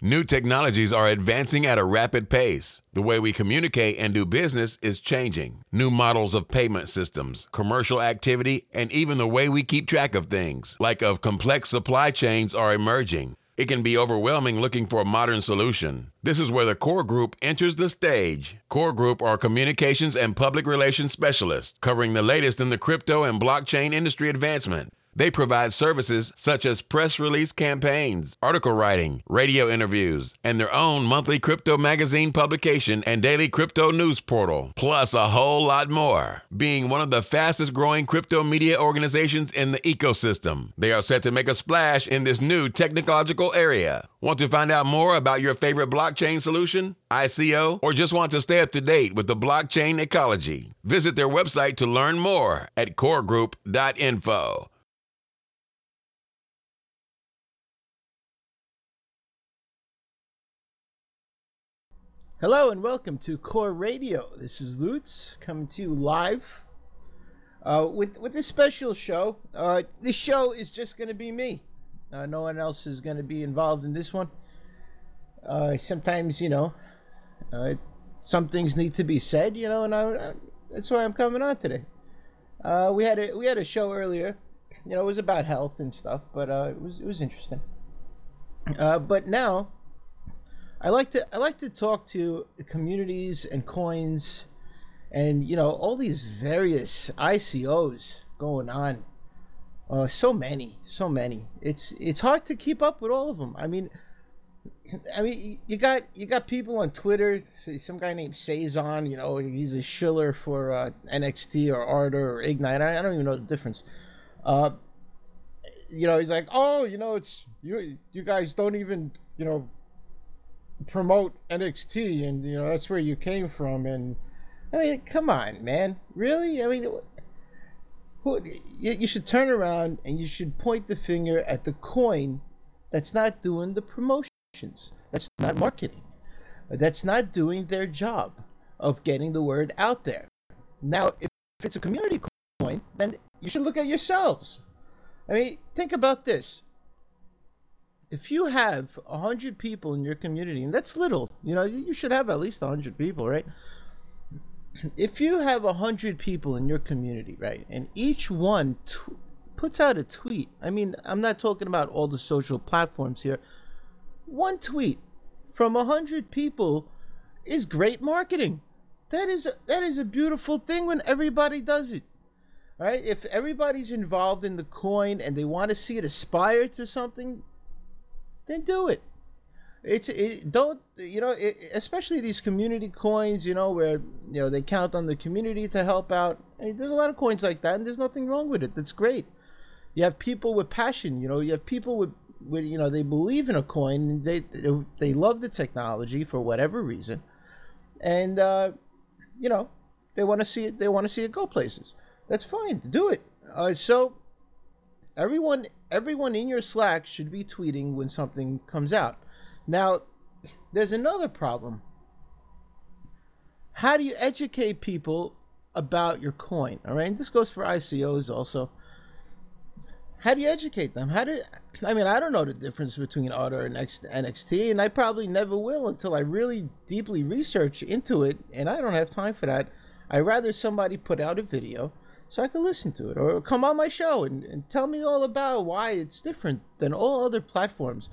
New technologies are advancing at a rapid pace. The way we communicate and do business is changing. New models of payment systems, commercial activity, and even the way we keep track of things, like of complex supply chains, are emerging. It can be overwhelming looking for a modern solution. This is where the Core Group enters the stage. Core Group are communications and public relations specialists covering the latest in the crypto and blockchain industry advancement. They provide services such as press release campaigns, article writing, radio interviews, and their own monthly crypto magazine publication and daily crypto news portal, plus a whole lot more. Being one of the fastest growing crypto media organizations in the ecosystem, they are set to make a splash in this new technological area. Want to find out more about your favorite blockchain solution, ICO, or just want to stay up to date with the blockchain ecology? Visit their website to learn more at coregroup.info. Hello and welcome to Core Radio. This is Lootz coming to you live uh, with with this special show. Uh, this show is just going to be me. Uh, no one else is going to be involved in this one. Uh, sometimes, you know, uh, some things need to be said, you know, and I, I, that's why I'm coming on today. Uh, we had a we had a show earlier. You know, it was about health and stuff, but it was it was interesting. but now I like to I like to talk to communities and coins, and you know all these various ICOs going on. Uh, so many, so many. It's it's hard to keep up with all of them. I mean, I mean, you got you got people on Twitter. Some guy named Saison. You know, he's a shiller for uh, NXT or Ardor or Ignis. I, I don't even know the difference. Uh, you know, he's like, oh, you know, it's you. You guys don't even, you know, promote NXT, and you know that's where you came from. And I mean, come on, man, really? I mean, who, you should turn around and you should point the finger at the coin that's not doing the promotions, that's not marketing, that's not doing their job of getting the word out there. Now, if it's a community coin, then you should look at yourselves. I mean, think about this if you have a hundred people in your community, and that's little, you know, you should have at least a hundred people, right? If you have a hundred people in your community, right, and each one t- puts out a tweet, I mean, I'm not talking about all the social platforms here. One tweet from a hundred people is great marketing. That is a, that is a beautiful thing when everybody does it. Right? If everybody's involved in the coin and they want to see it aspire to something, then do it. It's it don't you know it, especially these community coins you know where you know they count on the community to help out. I mean, there's a lot of coins like that, and there's nothing wrong with it. That's great. You have people with passion. You know, you have people with with you know they believe in a coin. They they love the technology for whatever reason, and uh, you know they want to see it. They want to see it go places. That's fine. Do it. Uh, so everyone everyone in your Slack should be tweeting when something comes out. Now, there's another problem. How do you educate people about your coin? All right, this goes for ICOs also. How do you educate them? How do I mean? I don't know the difference between Ardor and NXT, and I probably never will until I really deeply research into it. And I don't have time for that. I rather somebody put out a video so I can listen to it or come on my show and, and tell me all about why it's different than all other platforms.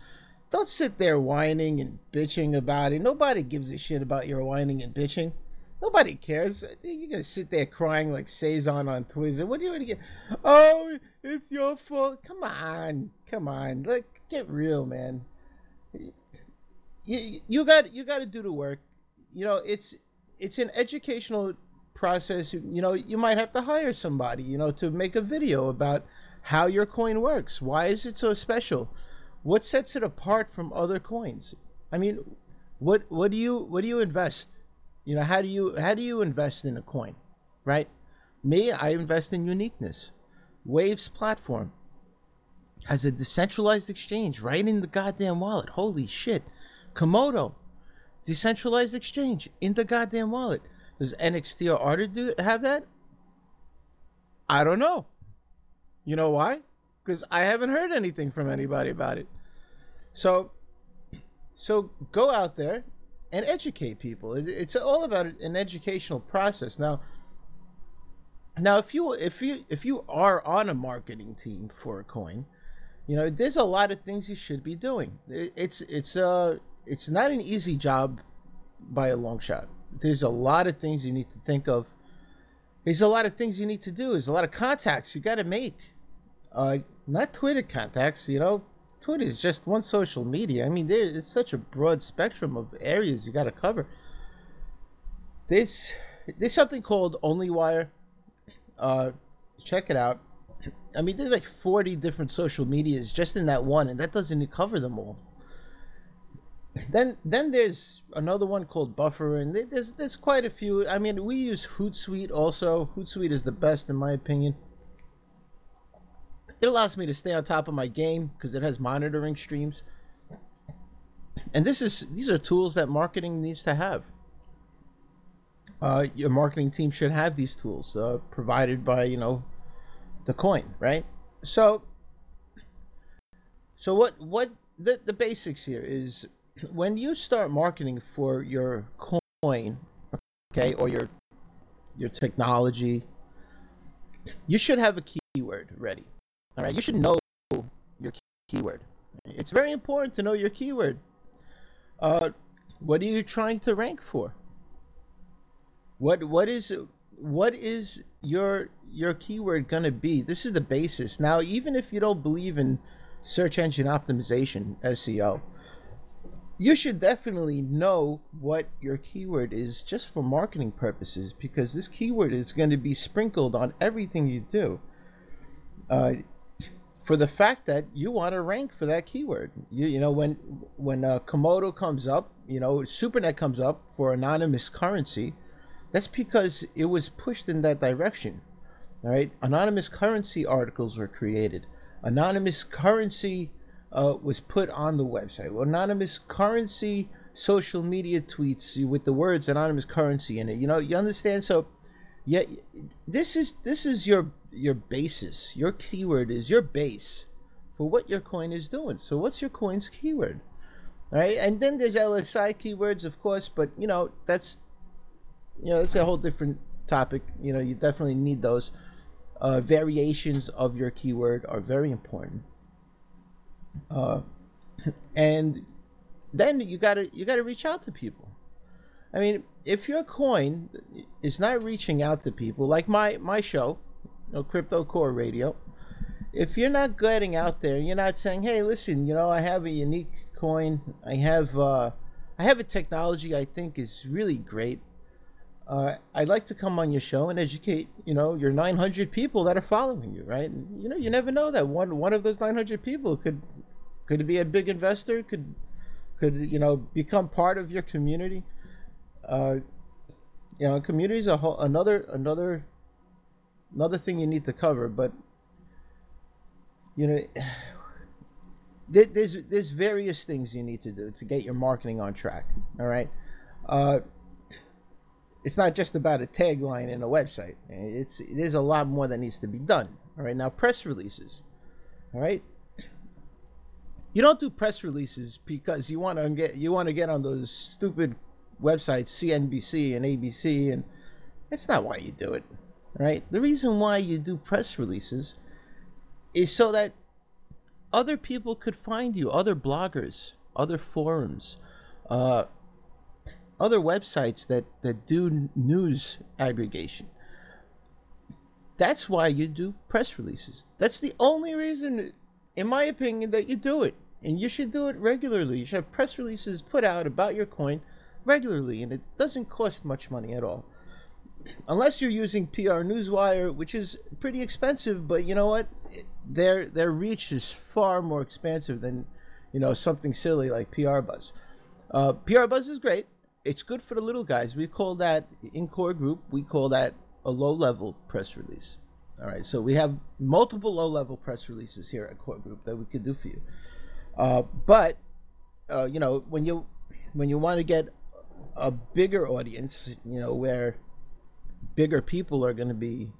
Don't sit there whining and bitching about it. Nobody gives a shit about your whining and bitching. Nobody cares. You're gonna sit there crying like Saison on Twitter. What are you gonna get? Oh, it's your fault. Come on, come on. Like, get real, man. You you got you got to do the work. You know, it's it's an educational process you know you might have to hire somebody you know to make a video about how your coin works. Why is it so special? What sets it apart from other coins? I mean what what do you what do you invest? You know how do you how do you invest in a coin right? Me i invest in uniqueness. Waves platform has a decentralized exchange right in the goddamn wallet. Holy shit. Komodo decentralized exchange in the goddamn wallet does NXT or Ardor do have that? I don't know. You know why? Because I haven't heard anything from anybody about it. So so go out there and educate people. It's all about an educational process. Now, now if you if you if you are on a marketing team for a coin, you know there's a lot of things you should be doing. It's it's uh it's not an easy job by a long shot. There's a lot of things you need to think of. There's a lot of things you need to do. There's a lot of contacts you got to make. Uh, not Twitter contacts, you know. Twitter is just one social media. I mean, there it's such a broad spectrum of areas you got to cover. There's there's something called OnlyWire. Uh, check it out. I mean, there's like 40 different social medias just in that one, and that doesn't cover them all then then there's another one called Buffer, and there's there's quite a few. I mean, we use Hootsuite also. Hootsuite is the best in my opinion. It allows me to stay on top of my game because it has monitoring streams. And this is these are tools that marketing needs to have. Uh, your marketing team should have these tools uh, provided by you know the coin, right? So, so what what the the basics here is when you start marketing for your coin, okay, or your your technology, you should have a keyword ready. All right, you should know your keyword. It's very important to know your keyword. Uh, what are you trying to rank for? What what is what is your your keyword gonna be? This is the basis. Now, even if you don't believe in search engine optimization, SEO, you should definitely know what your keyword is just for marketing purposes because this keyword is going to be sprinkled on everything you do. Uh, for the fact that you want to rank for that keyword. You, you know when when uh, komodo comes up you know supernet comes up for anonymous currency that's because it was pushed in that direction all right? Anonymous currency articles were created. Anonymous currency uh, was put on the website. Anonymous currency social media tweets with the words anonymous currency in it. You know, you understand? So, yeah, this is this is your your basis. Your keyword is your base for what your coin is doing. So, what's your coin's keyword? All right, and then there's LSI keywords, of course, but you know that's you know that's a whole different topic. You know, you definitely need those. Uh, variations of your keyword are very important. Uh, and then you gotta you gotta reach out to people. I mean, if your coin is not reaching out to people, like my my show, you know, Crypto Core Radio, if you're not getting out there, you're not saying, "Hey, listen, you know, I have a unique coin. I have uh, I have a technology I think is really great. Uh, I'd like to come on your show and educate, you know, your 900 people that are following you, right? And, you know, you never know that one one of those 900 people could could be a big investor, could could you know become part of your community. Uh, you know, community is a whole another another another thing you need to cover, but you know. There's there's various things you need to do to get your marketing on track. All right, uh, it's not just about a tagline and a website. It's there's a lot more that needs to be done. All right, now press releases. All right, you don't do press releases because you want to get you want to get on those stupid websites, CNBC and ABC, and that's not why you do it. Right? The reason why you do press releases is so that other people could find you, other bloggers, other forums, uh, other websites that, that do news aggregation. That's why you do press releases. That's the only reason, in my opinion, that you do it. And you should do it regularly. You should have press releases put out about your coin regularly, and it doesn't cost much money at all. Unless you're using PR Newswire, which is pretty expensive, but you know what? Their their reach is far more expansive than you know something silly like PR Buzz. Uh, PR Buzz is great it's good for the little guys. We call that in core group. We call that a low level press release. All right, so we have multiple low level press releases here at core group that we could do for you. Uh, but uh, you know when you when you want to get a bigger audience, you know where bigger people are going to be,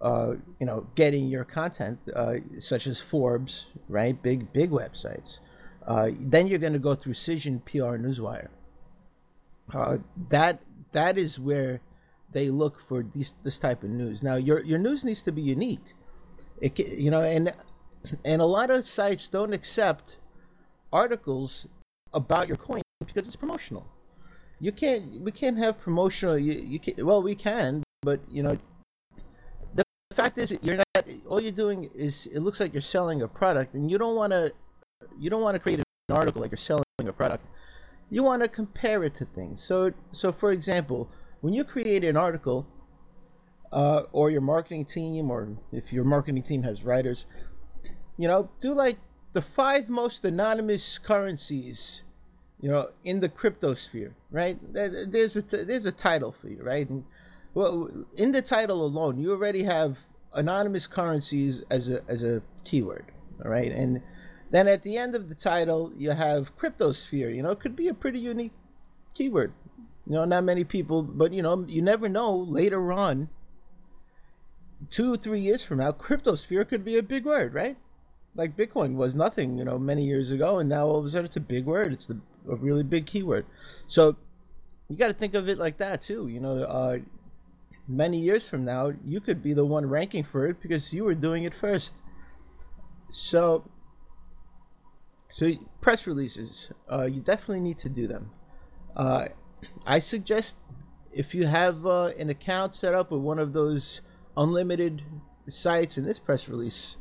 uh, you know, getting your content, uh, such as Forbes, right? Big big websites Uh, then you're going to go through Cision PR Newswire. Uh, that that is where they look for this this type of news. Now your your news needs to be unique. It you know and and a lot of sites don't accept articles about your coin because it's promotional. You can't we can't have promotional you, you can well we can but you know the fact is you're not all you're doing is it looks like you're selling a product and you don't want to you don't want to create an article like you're selling a product. You want to compare it to things. So so for example, when you create an article uh, or your marketing team or if your marketing team has writers, you know, do like the five most anonymous currencies, you know, in the crypto sphere, right? There's a there's a title for you, right? And, well, in the title alone, you already have anonymous currencies as a as a keyword, all right? And then at the end of the title, you have cryptosphere. You know, it could be a pretty unique keyword. You know, not many people, but you know, you never know. Later on, two, three years from now, cryptosphere could be a big word, right? Like Bitcoin was nothing, you know, many years ago, and now all of a sudden it's a big word. It's the, a really big keyword. So you got to think of it like that too. You know, uh, many years from now, you could be the one ranking for it because you were doing it first. So, so press releases, uh, you definitely need to do them. Uh, I suggest if you have uh, an account set up with one of those unlimited sites in this press release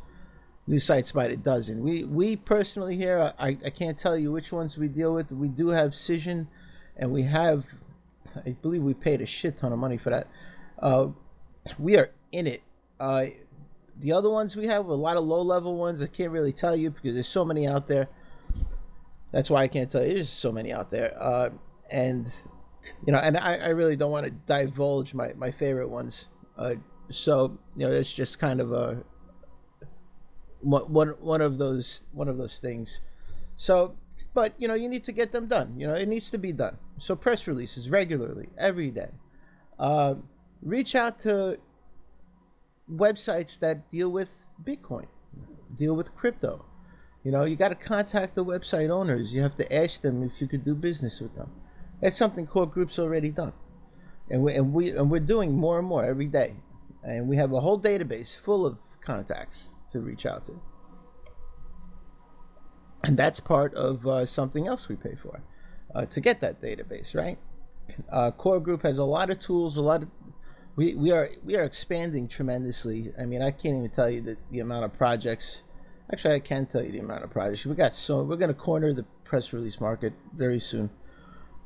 new sites by the dozen. We we personally here, I, I can't tell you which ones we deal with. We do have Cision, and we have, I believe we paid a shit ton of money for that. Uh, we are in it. Uh, the other ones we have a lot of low level ones. I can't really tell you because there's so many out there. That's why I can't tell you. There's so many out there, uh, and you know, and I, I really don't want to divulge my my favorite ones. Uh, so you know, it's just kind of a one one of those one of those things. So, but you know, you need to get them done. You know, it needs to be done. So press releases regularly, every day. Uh, reach out to websites that deal with Bitcoin, deal with crypto. You know, you got to contact the website owners. You have to ask them if you could do business with them. That's something core groups already done, and we and we and we're doing more and more every day. And we have a whole database full of contacts to reach out to. And that's part of uh, something else we pay for uh, to get that database, right? Uh, Core Group has a lot of tools, a lot of we, we are we are expanding tremendously. I mean, I can't even tell you the, the amount of projects. Actually, I can tell you the amount of projects we got. So we're going to corner the press release market very soon.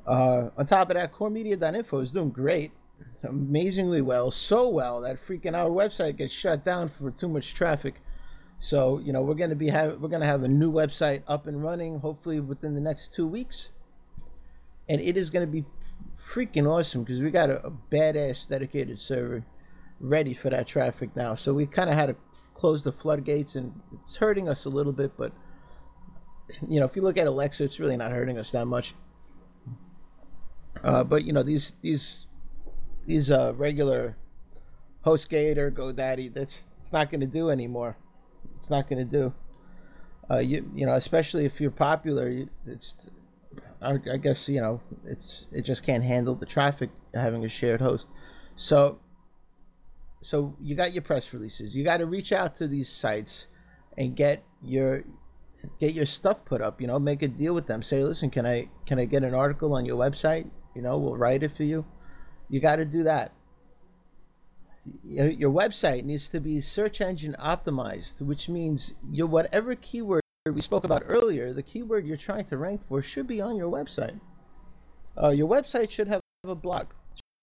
Uh, on top of that, CoreMedia.info is doing great amazingly well, so well that freaking our website gets shut down for too much traffic. So you know we're gonna be have we're gonna have a new website up and running hopefully within the next two weeks, and it is gonna be freaking awesome because we got a, a, badass dedicated server ready for that traffic now. So we kind of had to close the floodgates, and it's hurting us a little bit, but you know if you look at Alexa, it's really not hurting us that much. Uh, but you know these these these uh, regular HostGator or GoDaddy, that's it's not going to do anymore. It's not going to do. Uh, you you know, especially if you're popular, it's I, I guess you know it's it just can't handle the traffic having a shared host. So so you got your press releases. You got to reach out to these sites and get your get your stuff put up. You know, make a deal with them. Say, listen, can I can I get an article on your website? You know, we'll write it for you. You got to do that your website needs to be search engine optimized, which means your whatever keyword we spoke about earlier, the keyword you're trying to rank for should be on your website. Uh, your website should have a blog,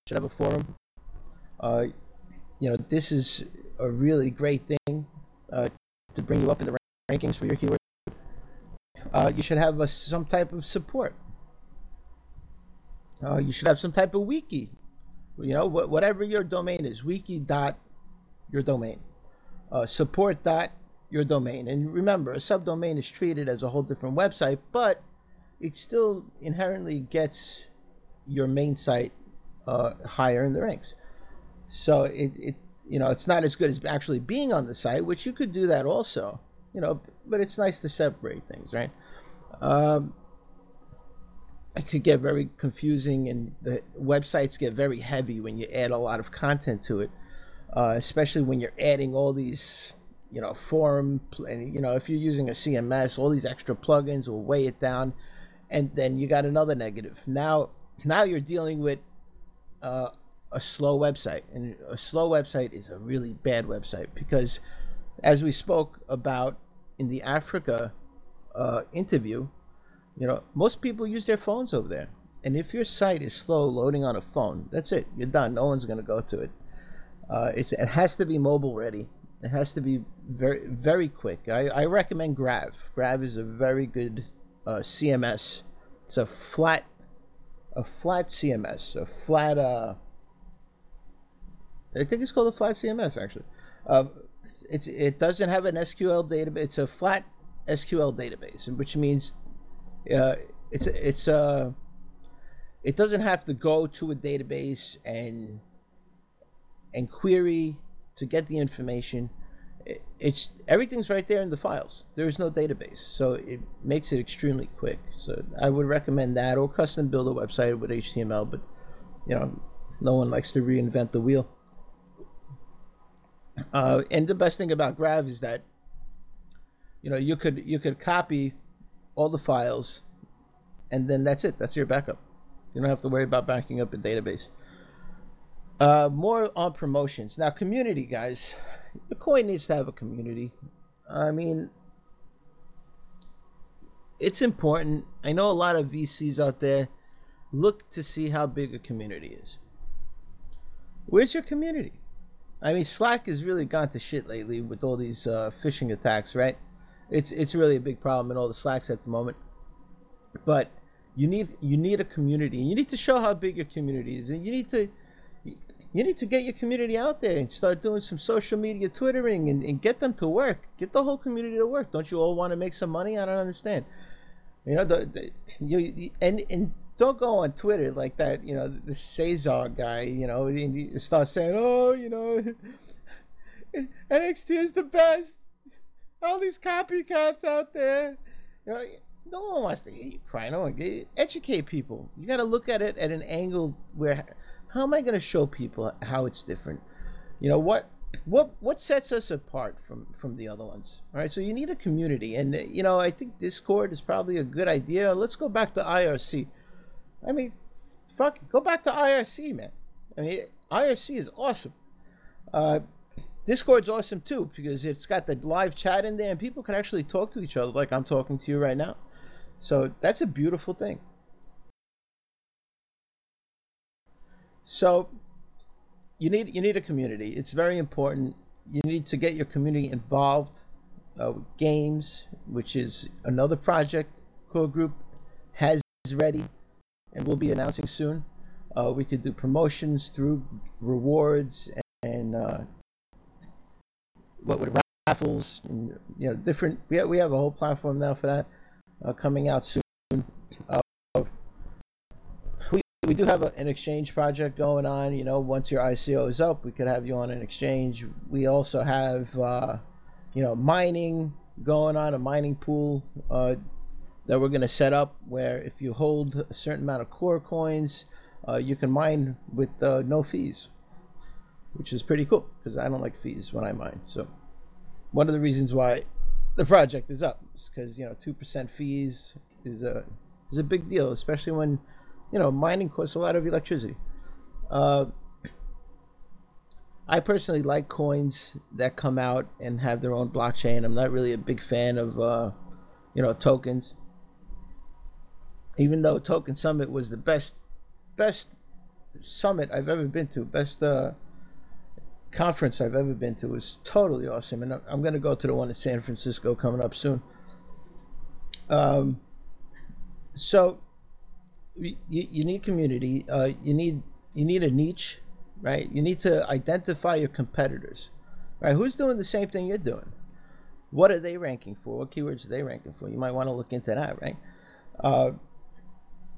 should have a forum. Uh, you know, this is a really great thing uh, to bring you up in the rankings for your keyword. Uh, you should have a, some type of support. Uh, you should have some type of wiki you know wh- whatever your domain is wiki dot your domain. Uh, support dot your domain. And remember a subdomain is treated as a whole different website but it still inherently gets your main site uh, higher in the ranks. So it, it you know it's not as good as actually being on the site which you could do that also you know but it's nice to separate things right? Um, it could get very confusing, and the websites get very heavy when you add a lot of content to it, uh, especially when you're adding all these, you know, forum. You know, if you're using a CMS, all these extra plugins will weigh it down, and then you got another negative. Now, now you're dealing with uh, a slow website, and a slow website is a really bad website because, as we spoke about in the Africa uh, interview you know, most people use their phones over there. And if your site is slow loading on a phone, that's it. You're done. No one's going to go to it. Uh, it has to be mobile ready. It has to be very very quick. I, I recommend Grav. Grav is a very good uh, CMS. It's a flat a flat CMS, a flat. Uh, I think it's called a flat CMS actually. Uh, it's it doesn't have an SQL database. It's a flat SQL database, which means uh, it's it's uh it doesn't have to go to a database and and query to get the information. It's everything's right there in the files. There is no database. So it makes it extremely quick. So i would recommend that or custom build a website with html but you know no one likes to reinvent the wheel. Uh, and the best thing about grav is that you know you could you could copy all the files, and then that's it. That's your backup. You don't have to worry about backing up a database. Uh, more on promotions now. Community, guys. The coin needs to have a community. I mean, it's important. I know a lot of VCs out there look to see how big a community is. Where's your community? I mean, Slack has really gone to shit lately with all these uh, phishing attacks, right? It's it's really a big problem in all the slacks at the moment. But you need you need a community. You need to show how big your community is, and you need to you need to get your community out there and start doing some social media twittering and, and get them to work. Get the whole community to work. Don't you all want to make some money? I don't understand. You know, the, the, you, and and don't go on Twitter like that. You know, the Cesar guy. You know, and start saying, "Oh, you know, NXT is the best." All these copycats out there. You know, no one wants to hear you cry. No one educate people. You got to look at it at an angle where, how am I going to show people how it's different? You know what? What what sets us apart from from the other ones? All right, so you need a community, and you know I think Discord is probably a good idea. Let's go back to IRC. I mean, fuck, go back to IRC, man. I mean, IRC is awesome. Uh, Discord's awesome too because it's got the live chat in there and people can actually talk to each other like I'm talking to you right now. So that's a beautiful thing. So you need you need a community. It's very important. You need to get your community involved uh, games, which is another project core group has ready and we'll be announcing soon. Uh, we could do promotions through rewards and, and uh, what with raffles, and, you know, different. We have, we have a whole platform now for that uh, coming out soon. Uh, we we do have a, an exchange project going on. You know, once your ICO is up, we could have you on an exchange. We also have uh, you know mining going on, a mining pool uh, that we're going to set up where if you hold a certain amount of core coins, uh, you can mine with uh, no fees which is pretty cool because I don't like fees when I mine. So one of the reasons why the project is up is because you know two percent fees is a is a big deal, especially when you know mining costs a lot of electricity. Uh, I personally like coins that come out and have their own blockchain. I'm not really a big fan of uh, you know tokens. Even though Token Summit was the best best summit I've ever been to, best uh, conference I've ever been to. Was totally awesome, and I'm going to go to the one in San Francisco coming up soon. Um, so you, you need community. Uh, you need you need a niche, right? You need to identify your competitors, right? Who's doing the same thing you're doing? What are they ranking for? What keywords are they ranking for? You might want to look into that, right? Uh,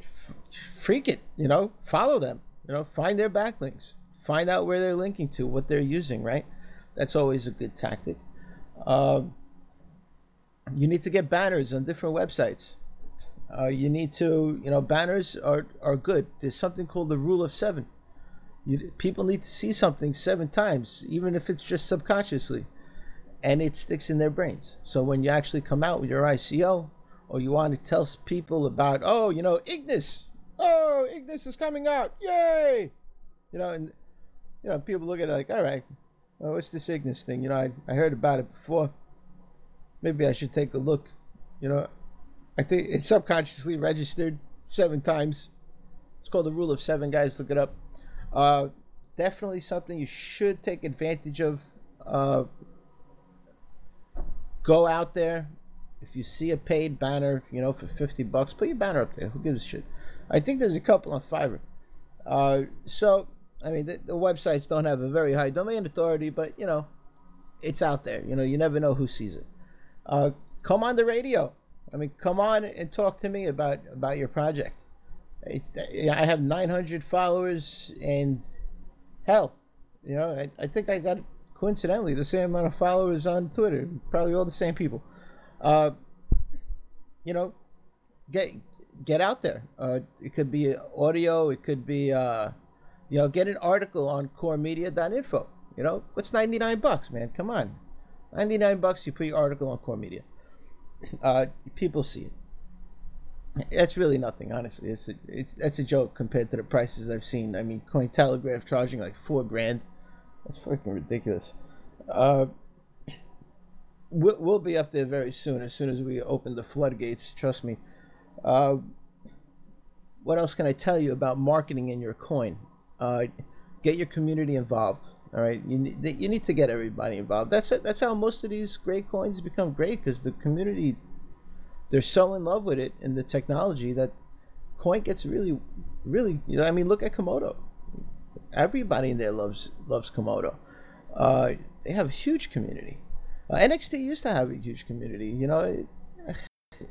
f- freak it, you know, follow them, you know, find their backlinks find out where they're linking to, what they're using, right? That's always a good tactic. Um, you need to get banners on different websites. Uh, you need to, you know, banners are, are good. There's something called the rule of seven. You, people need to see something seven times, even if it's just subconsciously, and it sticks in their brains. So when you actually come out with your ICO, or you want to tell people about, oh, you know, Ignis, oh, Ignis is coming out, yay! You know, and you know, people look at it like, all right, well, what's this Ignis thing? You know, I, I heard about it before. Maybe I should take a look. You know, I think it's subconsciously registered seven times. It's called the rule of seven, guys. Look it up. Uh, definitely something you should take advantage of. Uh, go out there. If you see a paid banner, you know, for 50 bucks, put your banner up there. Who gives a shit? I think there's a couple on Fiverr. Uh, so, I mean, the, the websites don't have a very high domain authority, but, you know, it's out there. You know, you never know who sees it. Uh, come on the radio. I mean, come on and talk to me about about your project. It's, I have 900 followers, and hell, you know, I, I think I got coincidentally the same amount of followers on Twitter. Probably all the same people. Uh, you know, get get out there. Uh, it could be audio. It could be, uh, you know, get an article on coremedia.info. You know, what's 99 bucks, man? Come on. 99 bucks, you put your article on Core Media. Uh, people see it. That's really nothing, honestly. It's a, it's that's a joke compared to the prices I've seen. I mean, Cointelegraph charging like four grand. That's freaking ridiculous. Uh, we'll, we'll be up there very soon. As soon as we open the floodgates, trust me. Uh, what else can I tell you about marketing in your coin? Uh, get your community involved. All right, you need you need to get everybody involved. That's it. That's how most of these great coins become great because the community they're so in love with it and the technology that coin gets really, really. You know, I mean, look at Komodo. Everybody in there loves loves Komodo. Uh, they have a huge community. Uh, NXT used to have a huge community. You know, it,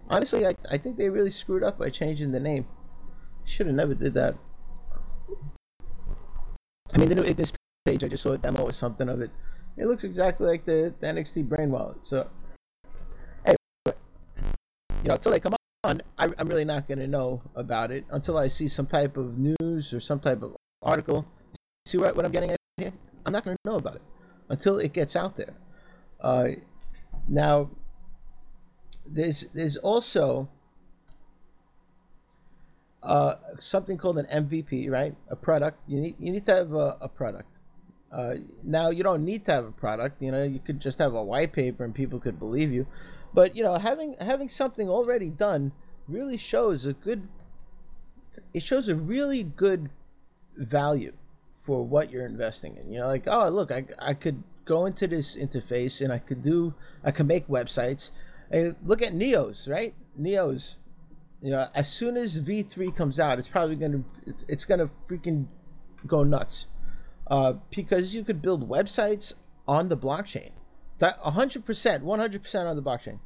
honestly, I, I think they really screwed up by changing the name. Should have never did that. I mean, new Ignis page. I just saw a demo or something of it. It looks exactly like the, the NXT brain wallet. So, anyway, you know, until they come on, I, am really not going to know about it until I see some type of news or some type of article. See what, what I'm getting at here? I'm not going to know about it until it gets out there. Uh, now, there's there's also uh, something called an MVP, right? A product. You need you need to have a, a product. Uh, now you don't need to have a product. You know, you could just have a white paper and people could believe you. But you know, having having something already done really shows a good. It shows a really good value for what you're investing in. You know, like oh look, I I could go into this interface and I could do I could make websites. And look at Neos, right? Neos. You know, as soon as V3 comes out, it's probably gonna it's, it's gonna freaking go nuts uh, because you could build websites on the blockchain. That 100%, 100% on the blockchain.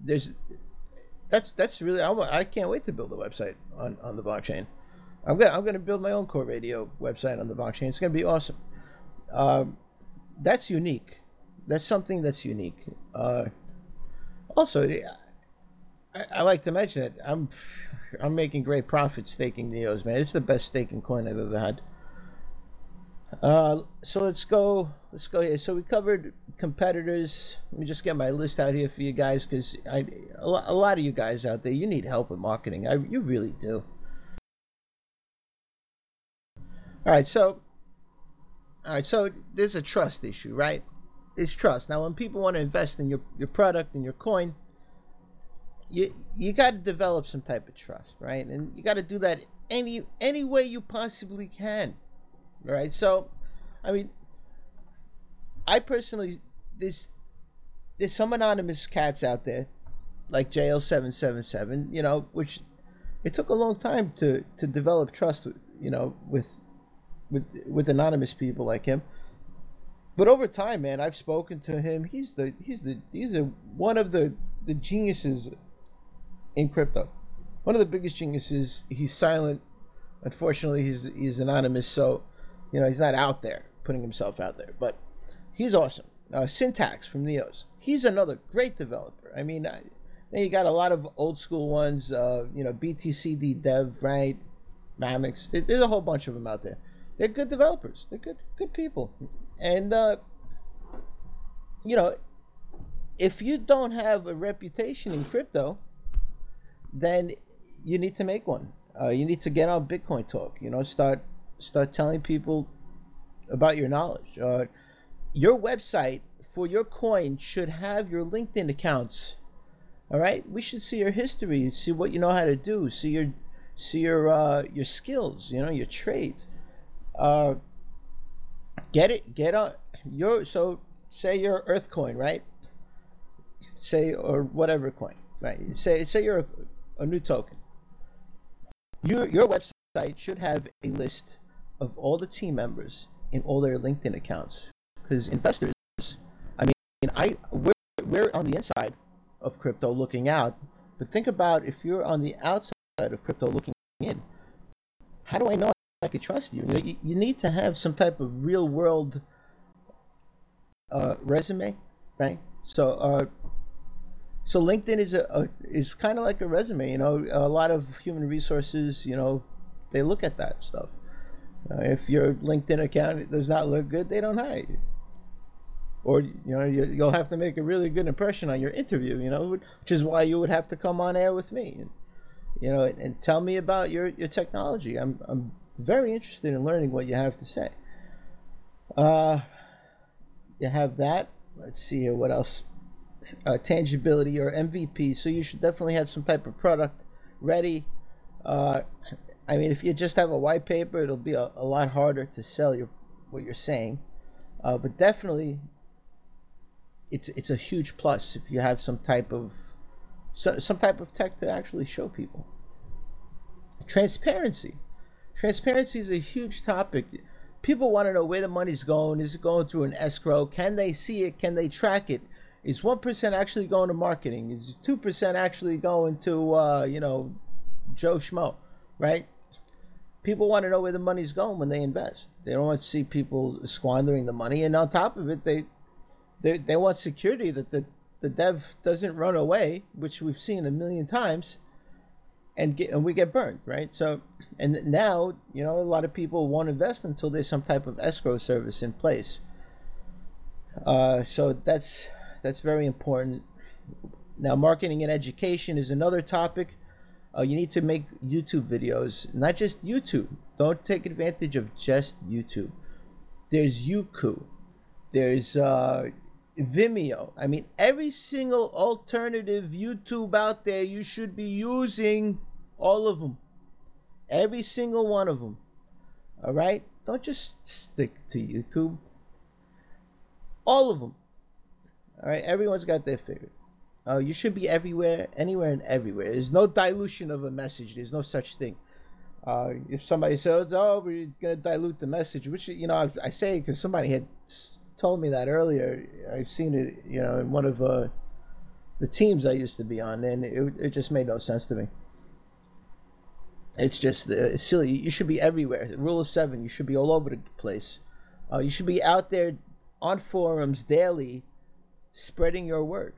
There's that's that's really I, I can't wait to build a website on, on the blockchain. I'm gonna I'm gonna build my own core radio website on the blockchain. It's gonna be awesome. Um, that's unique. That's something that's unique. Uh, also, I, like to mention that I'm I'm making great profit staking Neos, man. It's the best staking coin I've ever had. Uh, so let's go. Let's go here. So we covered competitors. Let me just get my list out here for you guys because I a lot of you guys out there, you need help with marketing. I you really do. All right, so all right, so there's a trust issue, right? It's trust. Now, when people want to invest in your your product and your coin, you you got to develop some type of trust, right? And you got to do that any any way you possibly can right? So, I mean, I personally there's there's some anonymous cats out there, like JL777, you know, which it took a long time to to develop trust, you know, with with with anonymous people like him. But over time, man, I've spoken to him. He's the he's the he's a one of the the geniuses in crypto. One of the biggest geniuses. He's silent. Unfortunately, he's he's anonymous. So you know, he's not out there putting himself out there, but he's awesome. Uh, Syntax from Neos. He's another great developer. I mean, I, you got a lot of old school ones, uh, you know, BTCD Dev, right? Mamix. There's a whole bunch of them out there. They're good developers. They're good, good people. And uh, you know, if you don't have a reputation in crypto, then you need to make one. Uh, you need to get on Bitcoin Talk. You know, start start telling people about your knowledge. Uh, your website for your coin should have your LinkedIn accounts. All right, we should see your history, see what you know how to do, see your see your uh, your skills, you know, your trades. Uh, get it, get on your so say your Earth coin, right? Say or whatever coin, right? Say say you're a, a new token. Your your website should have a list of all the team members in all their LinkedIn accounts because investors, I mean, I we're, we're on the inside of crypto looking out, but think about if you're on the outside of crypto looking in. How do I know I could trust you? You, know, you, you need to have some type of real world uh, resume, right? So, uh, so LinkedIn is a, a is kind of like a resume. You know, a lot of human resources, you know, they look at that stuff. Uh, if your LinkedIn account does not look good, they don't hire you. Or you know you, you'll have to make a really good impression on your interview. You know, which is why you would have to come on air with me, and, you know, and, and tell me about your your technology. I'm I'm very interested in learning what you have to say. Uh, you have that. Let's see here. What else? Uh, tangibility or MVP. So you should definitely have some type of product ready. Uh, I mean, if you just have a white paper, it'll be a, a lot harder to sell your what you're saying. Uh, but definitely, it's it's a huge plus if you have some type of so, some type of tech to actually show people. Transparency. Transparency is a huge topic. People want to know where the money's going. Is it going through an escrow? Can they see it? Can they track it? Is one percent actually going to marketing? Is two percent actually going to uh, you know Joe Schmo, right? People want to know where the money's going when they invest. They don't want to see people squandering the money, and on top of it, they they they want security that the the dev doesn't run away, which we've seen a million times, and get and we get burned, right? So, and now you know a lot of people won't invest until there's some type of escrow service in place. Uh, so that's that's very important. Now, marketing and education is another topic. Uh, you need to make YouTube videos, not just YouTube. Don't take advantage of just YouTube. There's Youku. There's uh, Vimeo. I mean, every single alternative YouTube out there, you should be using all of them. Every single one of them. All right? Don't just stick to YouTube. All of them. All right? Everyone's got their favorite. Uh, you should be everywhere, anywhere, and everywhere. There's no dilution of a message. There's no such thing. Uh, if somebody says, "Oh, we're gonna dilute the message," which you know I, I say because somebody had told me that earlier. I've seen it, you know, in one of uh, the teams I used to be on, and it, it just made no sense to me. It's just uh, silly. You should be everywhere. The Rule of seven. You should be all over the place. Uh, you should be out there on forums daily, spreading your word.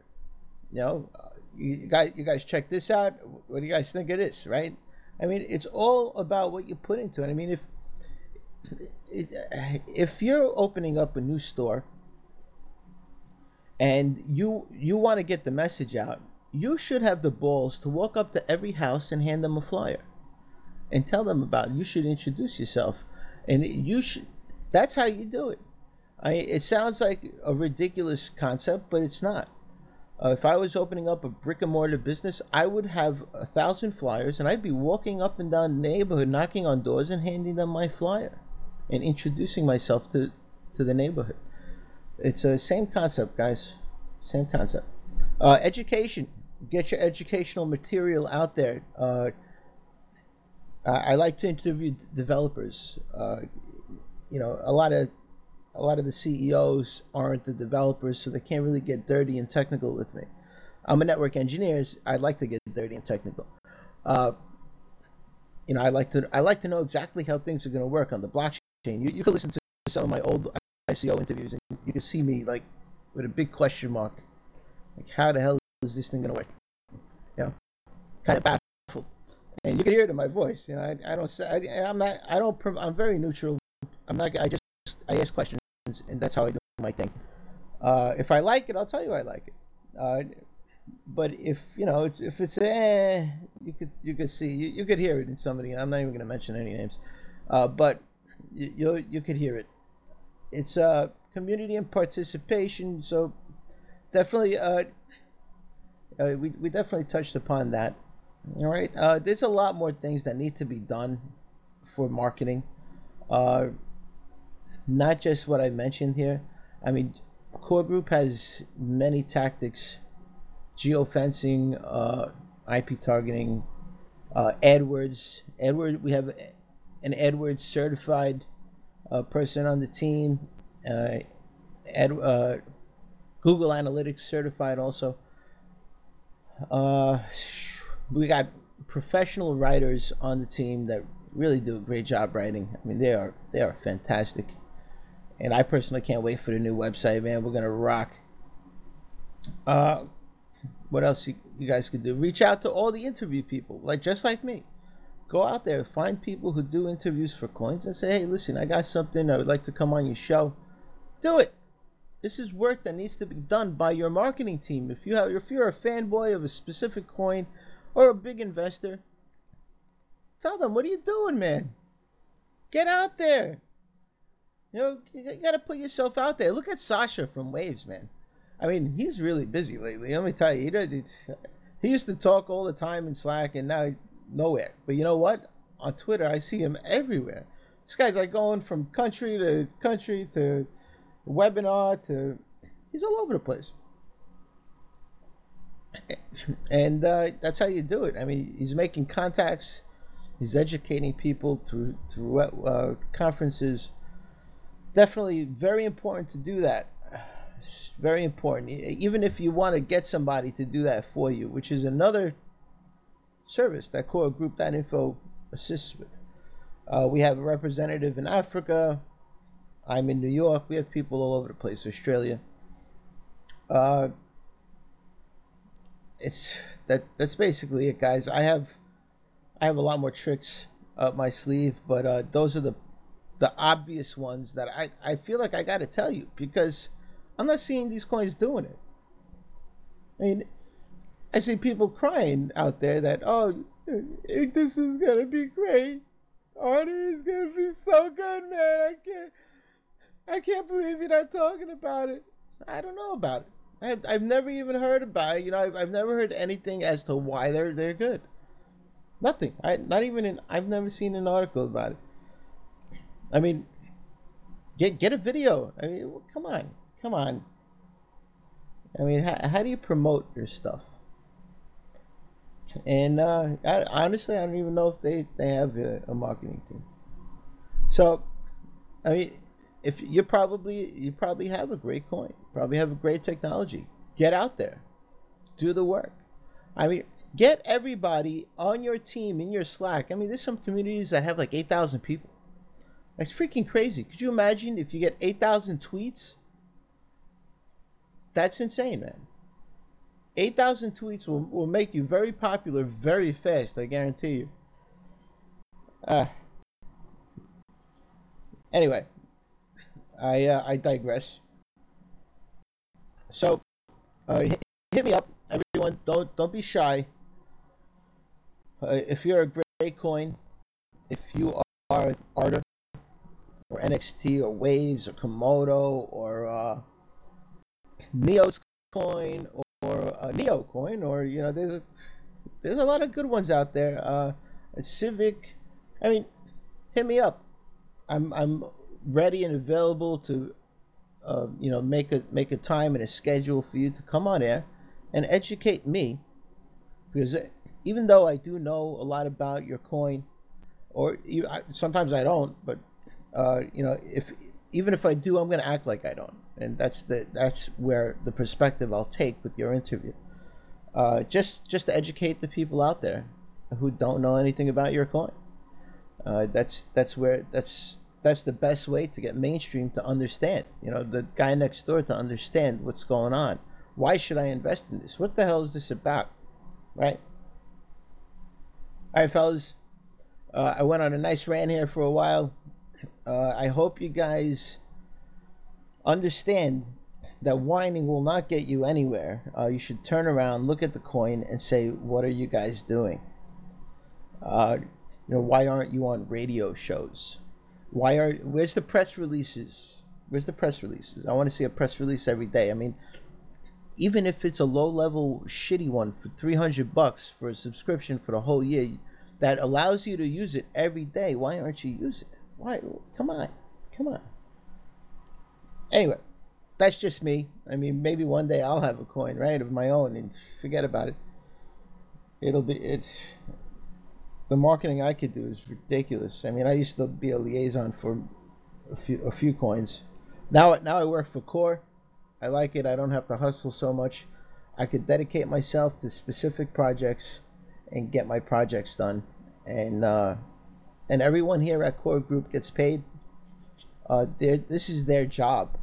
You know, uh, you guys, you guys check this out. What do you guys think of this? Right? I mean, it's all about what you put into it. I mean, if if you're opening up a new store and you you want to get the message out, you should have the balls to walk up to every house and hand them a flyer and tell them about it. You should introduce yourself, and you should. That's how you do it. I. It sounds like a ridiculous concept, but it's not. Uh, if I was opening up a brick and mortar business, I would have a thousand flyers, and I'd be walking up and down the neighborhood, knocking on doors, and handing them my flyer, and introducing myself to to the neighborhood. It's the same concept, guys. Same concept. Uh, education. Get your educational material out there. Uh, I like to interview developers. Uh, you know, a lot of a lot of the CEOs aren't the developers, so they can't really get dirty and technical with me. I'm a network engineer. So I'd like to get dirty and technical. Uh, you know, I like to I like to know exactly how things are going to work on the blockchain. You, you can listen to some of my old ICO interviews, and you can see me like with a big question mark, like how the hell is this thing going to work? you know, kind of baffled. And you can hear it in my voice. You know, I, I don't say I, I'm not I don't I'm very neutral. I'm not I just I ask questions and that's how I do my thing. Uh, if I like it, I'll tell you I like it. Uh, but if you know it's, if it's eh, you could you could see you, you could hear it in somebody. I'm not even going to mention any names, uh, but you, you you could hear it. It's uh community and participation. So definitely uh, uh we we definitely touched upon that. All right. Uh, there's a lot more things that need to be done for marketing. Uh, not just what I mentioned here. I mean, Core Group has many tactics geofencing, uh, IP targeting, uh, AdWords. Edward, we have an AdWords certified uh, person on the team. Uh, Ad, uh, Google Analytics certified also. Uh, we got professional writers on the team that really do a great job writing. I mean, they are they are fantastic, and I personally can't wait for the new website, man. We're gonna rock. Uh, what else you, you guys could do? Reach out to all the interview people, like just like me. Go out there, find people who do interviews for coins, and say, "Hey, listen, I got something. I would like to come on your show." Do it. This is work that needs to be done by your marketing team. If you have, if you're a fanboy of a specific coin or a big investor, tell them, "What are you doing, man? Get out there." You know, you got to put yourself out there. Look at Sasha from Waves, man. I mean, he's really busy lately. Let me tell you, he he used to talk all the time in Slack, and now nowhere. But you know what? On Twitter, I see him everywhere. This guy's like going from country to country to webinar to he's all over the place. And uh, that's how you do it. I mean, he's making contacts, he's educating people through through uh, conferences. Definitely very important to do that it's very important. Even if you want to get somebody to do that for you, which is another service that Core Group That Info assists with. Uh, we have a representative in Africa. I'm in New York. We have people all over the place. Australia. Uh, it's that. That's basically it, guys. I have, I have a lot more tricks up my sleeve, but uh, those are the, the obvious ones that I I feel like I got to tell you because I'm not seeing these coins doing it. I mean, I see people crying out there that, oh, this is gonna be great. Ardor is gonna be so good, man. I can't, I can't believe you're not talking about it. I don't know about it. I've, I've never even heard about it. You know, I've, I've never heard anything as to why they're they're good. Nothing. I not even in. I've never seen an article about it. I mean, get get a video. I mean, come on. Come on. I mean, how, how do you promote your stuff? And uh, I, honestly, I don't even know if they, they have a, a marketing team. So, I mean, if you probably you probably have a great coin, probably have a great technology. Get out there, do the work. I mean, get everybody on your team in your Slack. I mean, there's some communities that have like eight thousand people. That's freaking crazy. Could you imagine if you get eight thousand tweets that's insane, man. 8,000 tweets will, will make you very popular very fast, I guarantee you. Uh, anyway, I uh, I digress. So, uh, hit, hit me up, everyone. Don't don't be shy. Uh, if you're a great coin, if you are Ardor or NXT or Waves or Komodo or uh, Neos coin or a Neo coin, or you know, there's a, there's a lot of good ones out there. Uh, Civic, I mean, hit me up. I'm I'm ready and available to, uh, you know, make a make a time and a schedule for you to come on air and educate me, because even though I do know a lot about your coin, or you, I, sometimes I don't, but uh, you know, if even if I do, I'm going to act like I don't, and that's the that's where the perspective I'll take with your interview. Uh, just just to educate the people out there who don't know anything about your coin. Uh, that's that's where that's that's the best way to get mainstream to understand. You know, the guy next door to understand what's going on. Why should I invest in this? What the hell is this about? Right? All right, fellas. Uh, I went on a nice rant here for a while. Uh, I hope you guys understand that whining will not get you anywhere. Uh, you should turn around, look at the coin, and say, "What are you guys doing? Uh, you know, why aren't you on radio shows? Why are where's the press releases? Where's the press releases? I want to see a press release every day. I mean, even if it's a low level shitty one for 300 bucks for a subscription for the whole year that allows you to use it every day, why aren't you using it? Why? Come on. Come on. Anyway, that's just me. I mean, maybe one day I'll have a coin, right, of my own and forget about it. It'll be it's the marketing I could do is ridiculous. I mean, I used to be a liaison for a few a few coins. Now now I work for Core. I like it. I don't have to hustle so much. I could dedicate myself to specific projects and get my projects done. And uh, and everyone here at Core Group gets paid. Uh, this is their job.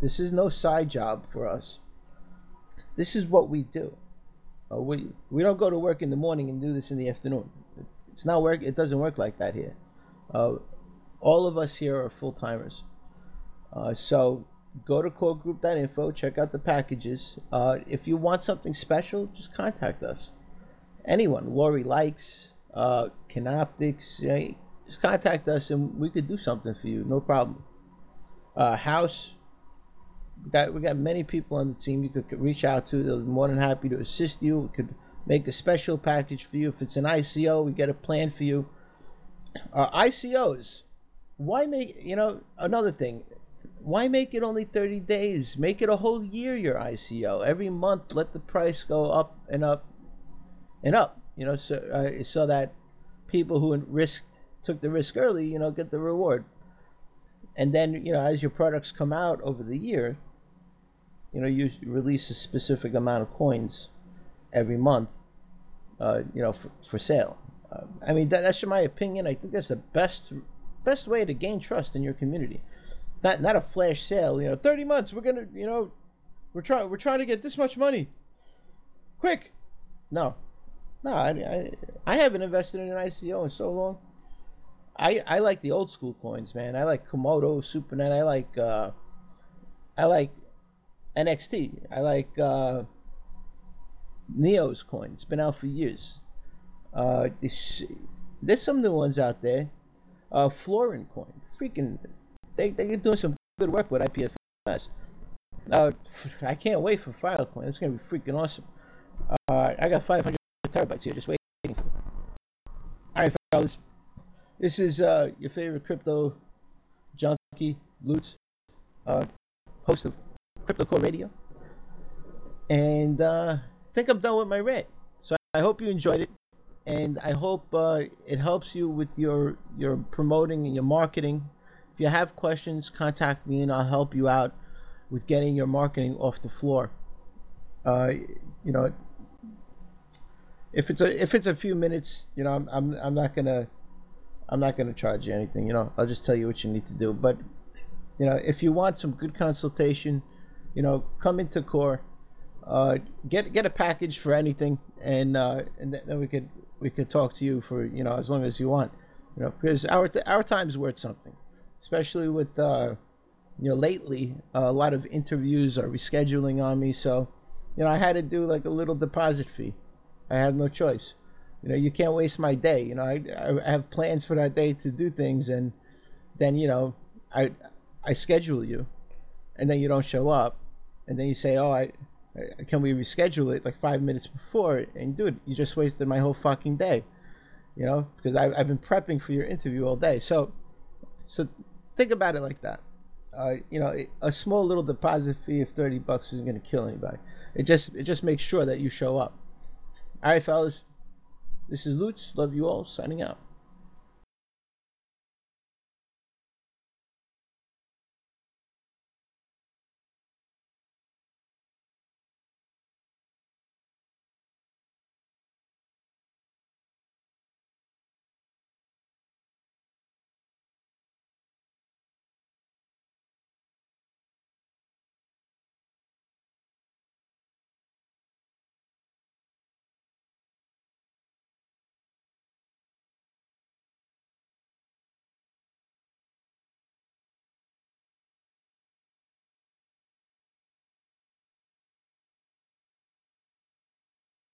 This is no side job for us. This is what we do. Uh, we we don't go to work in the morning and do this in the afternoon. It's not work. It doesn't work like that here. Uh, all of us here are full timers. Uh, so go to coregroup.info, check out the packages. Uh, if you want something special, just contact us. Anyone, Lori likes, uh, Canoptics, uh, just contact us and we could do something for you, no problem. Uh, house, we got we got many people on the team you could, reach out to. They'll be more than happy to assist you. We could make a special package for you. If it's an ICO, we get a plan for you. Uh, ICOs, why make, you know, another thing, why make it only 30 days? Make it a whole year, your ICO. Every month, let the price go up and up and up, you know, so, uh, so that people who risked, took the risk early, you know, get the reward. And then, you know, as your products come out over the year, you know, you release a specific amount of coins every month, uh, you know, for, for sale. Uh, I mean, that, that's my opinion. I think that's the best best way to gain trust in your community. Not not a flash sale. You know, thirty months. We're gonna, you know, we're trying we're trying to get this much money. Quick. No, no. I, I, I haven't invested in an ICO in so long. I I like the old school coins, man. I like Komodo, SuperNet. I like uh, I like NXT. I like uh, Neo's coin. It's been out for years. Uh, there's some new ones out there. Uh, Florin coin. Freaking, they they're doing some good work with IPFS. Uh, I can't wait for Filecoin. It's gonna be freaking awesome. Uh, I got 500 terabytes here, just waiting for. All right, fellas. This is uh, your favorite crypto junkie, Lootz, uh, host of Crypto Core Radio, and uh, think I'm done with my rant. So I hope you enjoyed it, and I hope uh, it helps you with your your promoting and your marketing. If you have questions, contact me, and I'll help you out with getting your marketing off the floor. Uh, you know, if it's a if it's a few minutes, you know, I'm I'm, I'm not gonna I'm not gonna charge you anything. You know, I'll just tell you what you need to do. But you know, if you want some good consultation, you know, come into Core uh, get get a package for anything, and uh, and then we could we could talk to you for you know as long as you want, you know, because our our time's worth something, especially with uh, you know lately a lot of interviews are rescheduling on me, so you know I had to do like a little deposit fee. I have no choice. You know, you can't waste my day. You know, I I have plans for that day to do things, and then you know I I schedule you, and then you don't show up, and then you say, oh I can we reschedule it like five minutes before? And dude, you just wasted my whole fucking day, you know, because I, I've been prepping for your interview all day. So, so think about it like that. Uh, you know, a small little deposit fee of thirty bucks isn't going to kill anybody. It just it just makes sure that you show up. All right, fellas. This is Lootz. Love you all. Signing out.